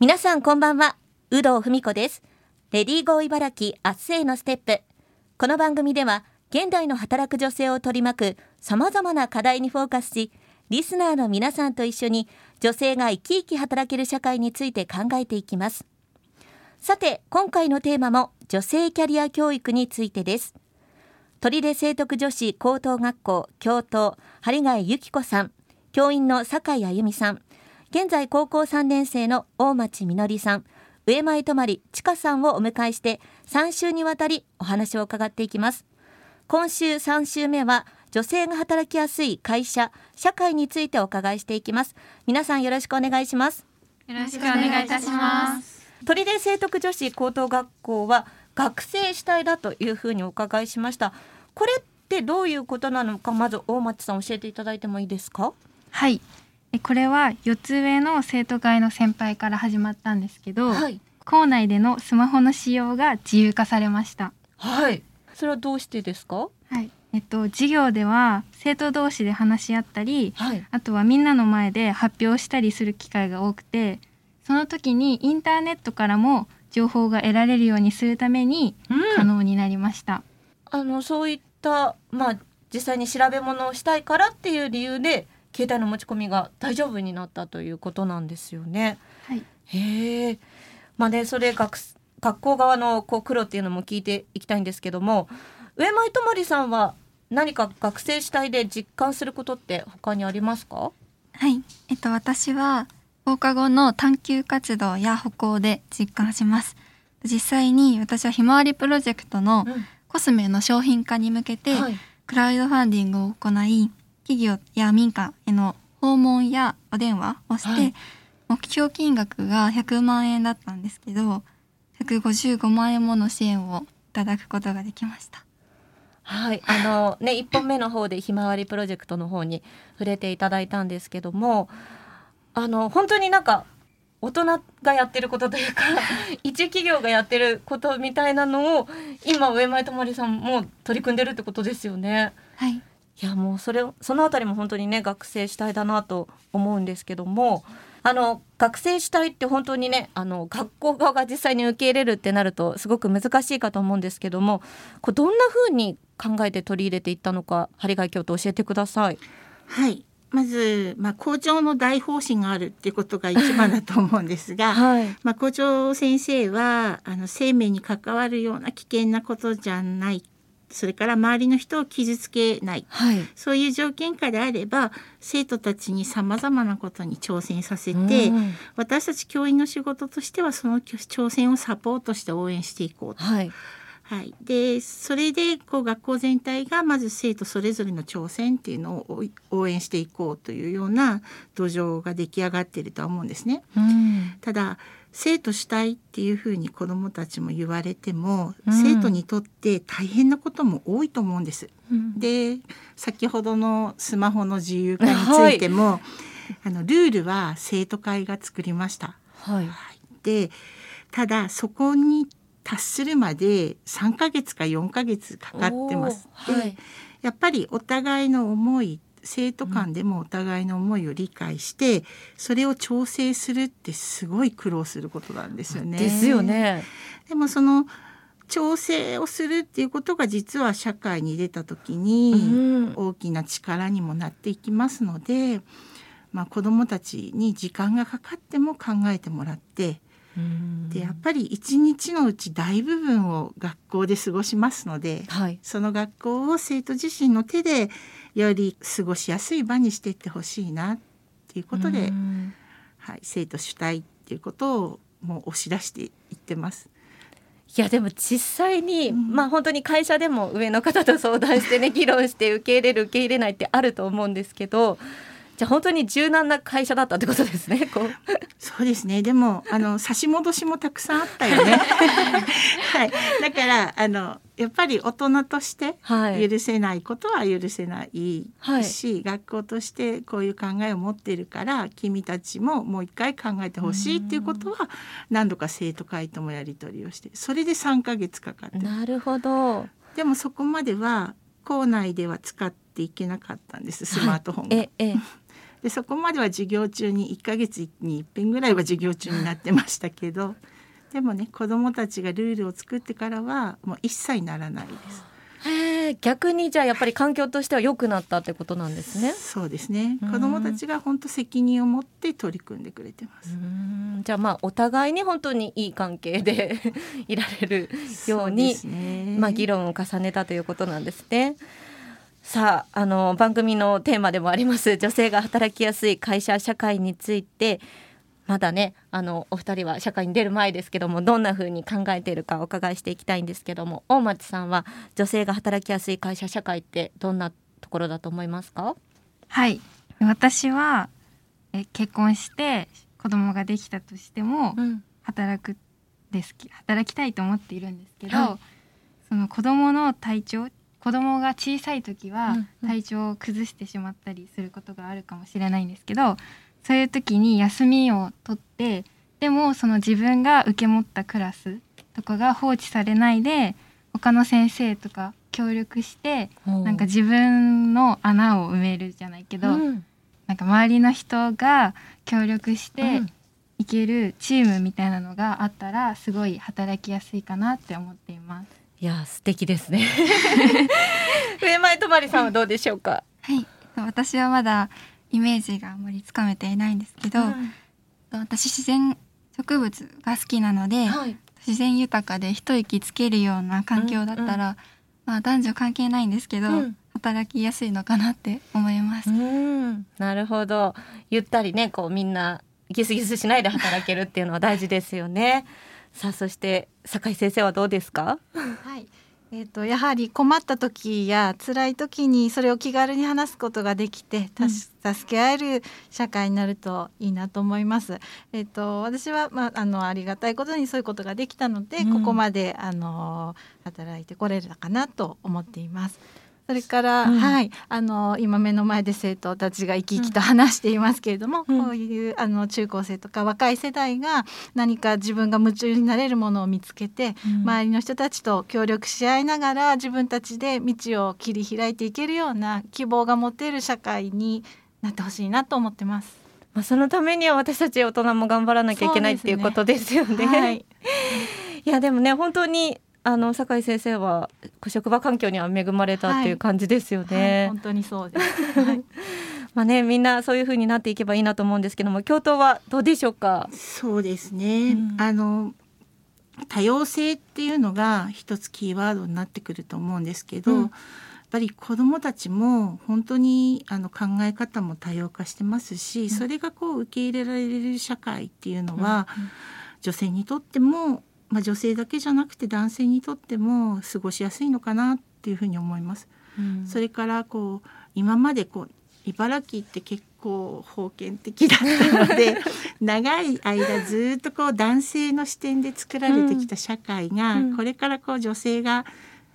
皆さんこんばんは。有働文子です。レディーゴー茨城明日へのステップ。この番組では現代の働く女性を取り巻く様々な課題にフォーカスしリスナーの皆さんと一緒に女性が生き生き働ける社会について考えていきます。さて今回のテーマも女性キャリア教育についてです。鳥出聖徳女子高等学校教頭針貝由紀子さん教員の酒井あゆみさん現在高校3年生の大町みのりさん上前泊ちかさんをお迎えして3週にわたりお話を伺っていきます。今週3週目は女性が働きやすい会社社会についてお伺いしていきます。皆さんよろしくお願いします。よろしくお願いいたします。鳥出聖徳女子高等学校は学生主体だというふうにお伺いしました。これってどういうことなのかまず大町さん教えていただいてもいいですか？はいこれは4つ上の生徒会の先輩から始まったんですけど、はい、校内でのスマホの使用が自由化されました。はい。それはどうしてですか？はい。えっと、授業では生徒同士で話し合ったり、はい、あとはみんなの前で発表したりする機会が多くてその時にインターネットからも情報が得られるようにするために可能になりました。うん、あのそういった、まあ、実際に調べ物をしたいからっていう理由で携帯の持ち込みが大丈夫になったということなんですよね。はい、へえ。まあねそれ学学校側のこう苦労っていうのも聞いていきたいんですけども上前とまさんは何か学生主体で実感することって他にありますか？はい。えっと私は放課後の探究活動や歩行で実感します。実際に私はひまわりプロジェクトのコスメの商品化に向けて、クラウドファンディングを行い企業や民間への訪問やお電話をして、はい、目標金額が100万円だったんですけど155万円もの支援をいただくことができました。はい、あのね1本目の方でひまわりプロジェクトの方に触れていただいたんですけどもあの本当になんか大人がやってることというか 一企業がやってることみたいなのを今上前とさんも取り組んでるってことですよね。はいいやもうそれそのあたりも本当にね学生主体だなと思うんですけどもあの学生主体って本当にねあの学校側が実際に受け入れるってなるとすごく難しいかと思うんですけどもこうどんな風に考えて取り入れていったのか針貝教頭教えてください。はいまず、まあ、校長の大方針があるっていうことが一番だと思うんですが、はい、まあ、校長先生はあの生命に関わるような危険なことじゃないそれから周りの人を傷つけない、はい、そういう条件下であれば生徒たちにさまざまなことに挑戦させて、うん、私たち教員の仕事としてはその挑戦をサポートして応援していこうと。はい。はい、でそれでこう学校全体がまず生徒それぞれの挑戦っていうのを応援していこうというような土壌が出来上がっているとは思うんですね。うん、ただ生徒主体っていうふうに子どもたちも言われても、うん、生徒にとって大変なことも多いと思うんです。うん、で先ほどのスマホの自由化についても、はい、あのルールは生徒会が作りました。はい、でただそこに達するまで3ヶ月か4ヶ月かかってます。はい、やっぱりお互いの思い生徒間でもお互いの思いを理解して、それを調整するってすごい苦労することなんですよね。ですよね。でもその調整をするっていうことが実は社会に出た時に大きな力にもなっていきますので、まあ、子どもたちに時間がかかっても考えてもらってでやっぱり一日のうち大部分を学校で過ごしますので、はい、その学校を生徒自身の手でより過ごしやすい場にしていってほしいなっていうことで、はい、生徒主体っていうことをもう押し出していってます。いやでも実際に、うん、まあ本当に会社でも上の方と相談してね議論して受け入れる受け入れないってあると思うんですけどじゃあ本当に柔軟な会社だったってことですね。こうそうですね。でもあの差し戻しもたくさんあったよね。はい。だからあのやっぱり大人として許せないことは許せないし、はい、学校としてこういう考えを持っているから君たちももう一回考えてほしいっていうことは何度か生徒会ともやり取りをしてそれで3ヶ月かかってなるほどでもそこまでは校内では使っていけなかったんですスマートフォンが。はい、ええでそこまでは授業中に1ヶ月に1遍ぐらいは授業中になってましたけど でもね子どもたちがルールを作ってからはもう一切ならないです。へ逆にじゃあやっぱり環境としては良くなったってことなんですね。そうですね。子どもたちが本当責任を持って取り組んでくれてます。じゃあまあお互いに本当にいい関係で いられるように、ね、まあ議論を重ねたということなんですね。さああの番組のテーマでもあります女性が働きやすい会社社会について。まだねあのお二人は社会に出る前ですけどもどんな風に考えているかお伺いしていきたいんですけども大町さんは女性が働きやすい会社社会ってどんなところだと思いますか？はい。私はえ結婚して子供ができたとしても、うん、働くです働きたいと思っているんですけど、はい、その子供の体調子供が小さい時は体調を崩してしまったりすることがあるかもしれないんですけどそういう時に休みを取ってでもその自分が受け持ったクラスとかが放置されないで他の先生とか協力してなんか自分の穴を埋めるじゃないけど、うん、なんか周りの人が協力していけるチームみたいなのがあったらすごい働きやすいかなって思っています。いや素敵ですね。上前とまりさんはどうでしょうか？はい、私はまだイメージがあまりつかめていないんですけど、うん、私自然植物が好きなので、はい、自然豊かで一息つけるような環境だったら、うんうん、まあ男女関係ないんですけど、うん、働きやすいのかなって思います。なるほどゆったりねこうみんなギスギスしないで働けるっていうのは大事ですよね。さあそして酒井先生はどうですか？はいえーと、やはり困った時や辛い時にそれを気軽に話すことができて、うん、助け合える社会になるといいなと思います。えーと、私は、まあ、あのありがたいことにそういうことができたので、うん、ここまであの働いてこれたかなと思っています。それから、うん、はい。あの今目の前で生徒たちが生き生きと話していますけれども、うん、こういうあの中高生とか若い世代が何か自分が夢中になれるものを見つけて、うん、周りの人たちと協力し合いながら自分たちで道を切り開いていけるような希望が持てる社会になってほしいなと思ってます。まあ、そのためには私たち大人も頑張らなきゃいけない、っていうことですよね。はい、いやでもね本当にあの酒井先生は職場環境には恵まれたっていう感じですよね。はいはい、本当にそうです。はい、まあねみんなそういう風になっていけばいいなと思うんですけども教頭はどうでしょうか？そうですね。うん、あの多様性っていうのが一つキーワードになってくると思うんですけど。うんやっぱり子どもたちも本当にあの考え方も多様化してますし、それがこう受け入れられる社会っていうのは、女性にとってもまあ、女性だけじゃなくて男性にとっても過ごしやすいのかなっていうふうに思います。うん、それからこう今までこう茨城って結構封建的だったので 長い間ずっとこう男性の視点で作られてきた社会が、うん、これからこう女性が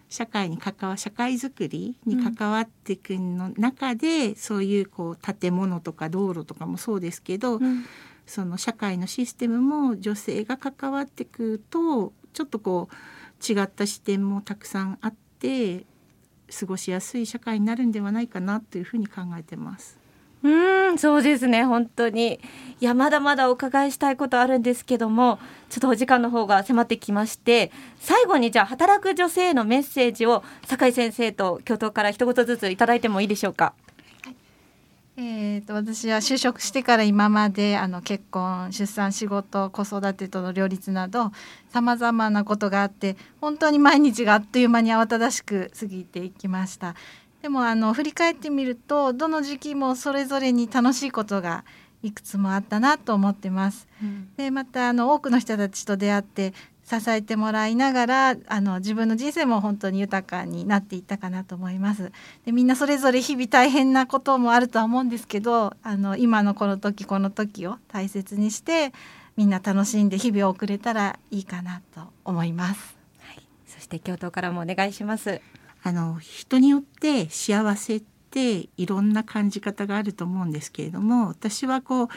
社会に関わ社会づくりに関わっていくの中で、うん、そういうこう建物とか道路とかもそうですけど、その社会のシステムも女性が関わってくるとちょっとこう違った視点もたくさんあって過ごしやすい社会になるんではないかなというふうに考えてます。うんそうですね本当にいやまだまだお伺いしたいことあるんですけどもちょっとお時間の方が迫ってきまして最後にじゃあ働く女性へのメッセージを酒井先生と教頭から一言ずついただいてもいいでしょうか？えーと、私は就職してから今まであの結婚出産仕事子育てとの両立などさまざまなことがあって本当に毎日があっという間に慌ただしく過ぎていきました。でもあの振り返ってみるとどの時期もそれぞれに楽しいことがいくつもあったなと思ってます。うん、でまたあの多くの人たちと出会って支えてもらいながらあの自分の人生も本当に豊かになっていったかなと思います。でみんなそれぞれ日々大変なこともあるとは思うんですけどあの今のこの時この時を大切にしてみんな楽しんで日々を送れたらいいかなと思います。はい、そして教頭からもお願いします。あの人によって幸せっていろんな感じ方があると思うんですけれども私はこう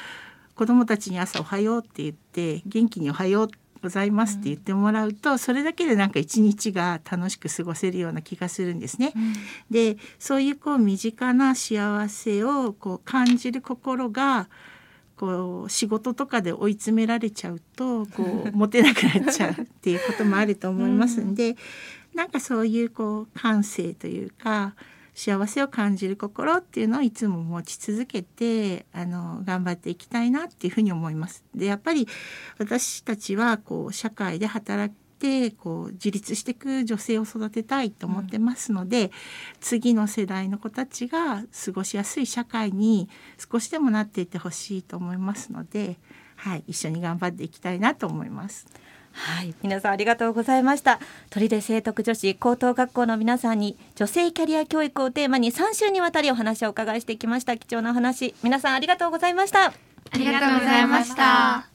子供たちに朝おはようって言って元気におはようってございますって言ってもらうと、それだけでなんか一日が楽しく過ごせるような気がするんですね。うん、でそういうこう身近な幸せをこう感じる心がこう仕事とかで追い詰められちゃうとこう持てなくなっちゃうっていうこともあると思いますんで、うん、なんかそういうこう感性というか幸せを感じる心っていうのをいつも持ち続けてあの頑張っていきたいなっていうふうに思います。でやっぱり私たちはこう社会で働てこう自立していく女性を育てたいと思ってますので、うん、次の世代の子たちが過ごしやすい社会に少しでもなっていってほしいと思いますので、はい、一緒に頑張っていきたいなと思います。はい、皆さんありがとうございました。鳥出聖徳女子高等学校の皆さんに女性キャリア教育をテーマに3週にわたりお話をお伺いしてきました。貴重な話、皆さんありがとうございました。ありがとうございました。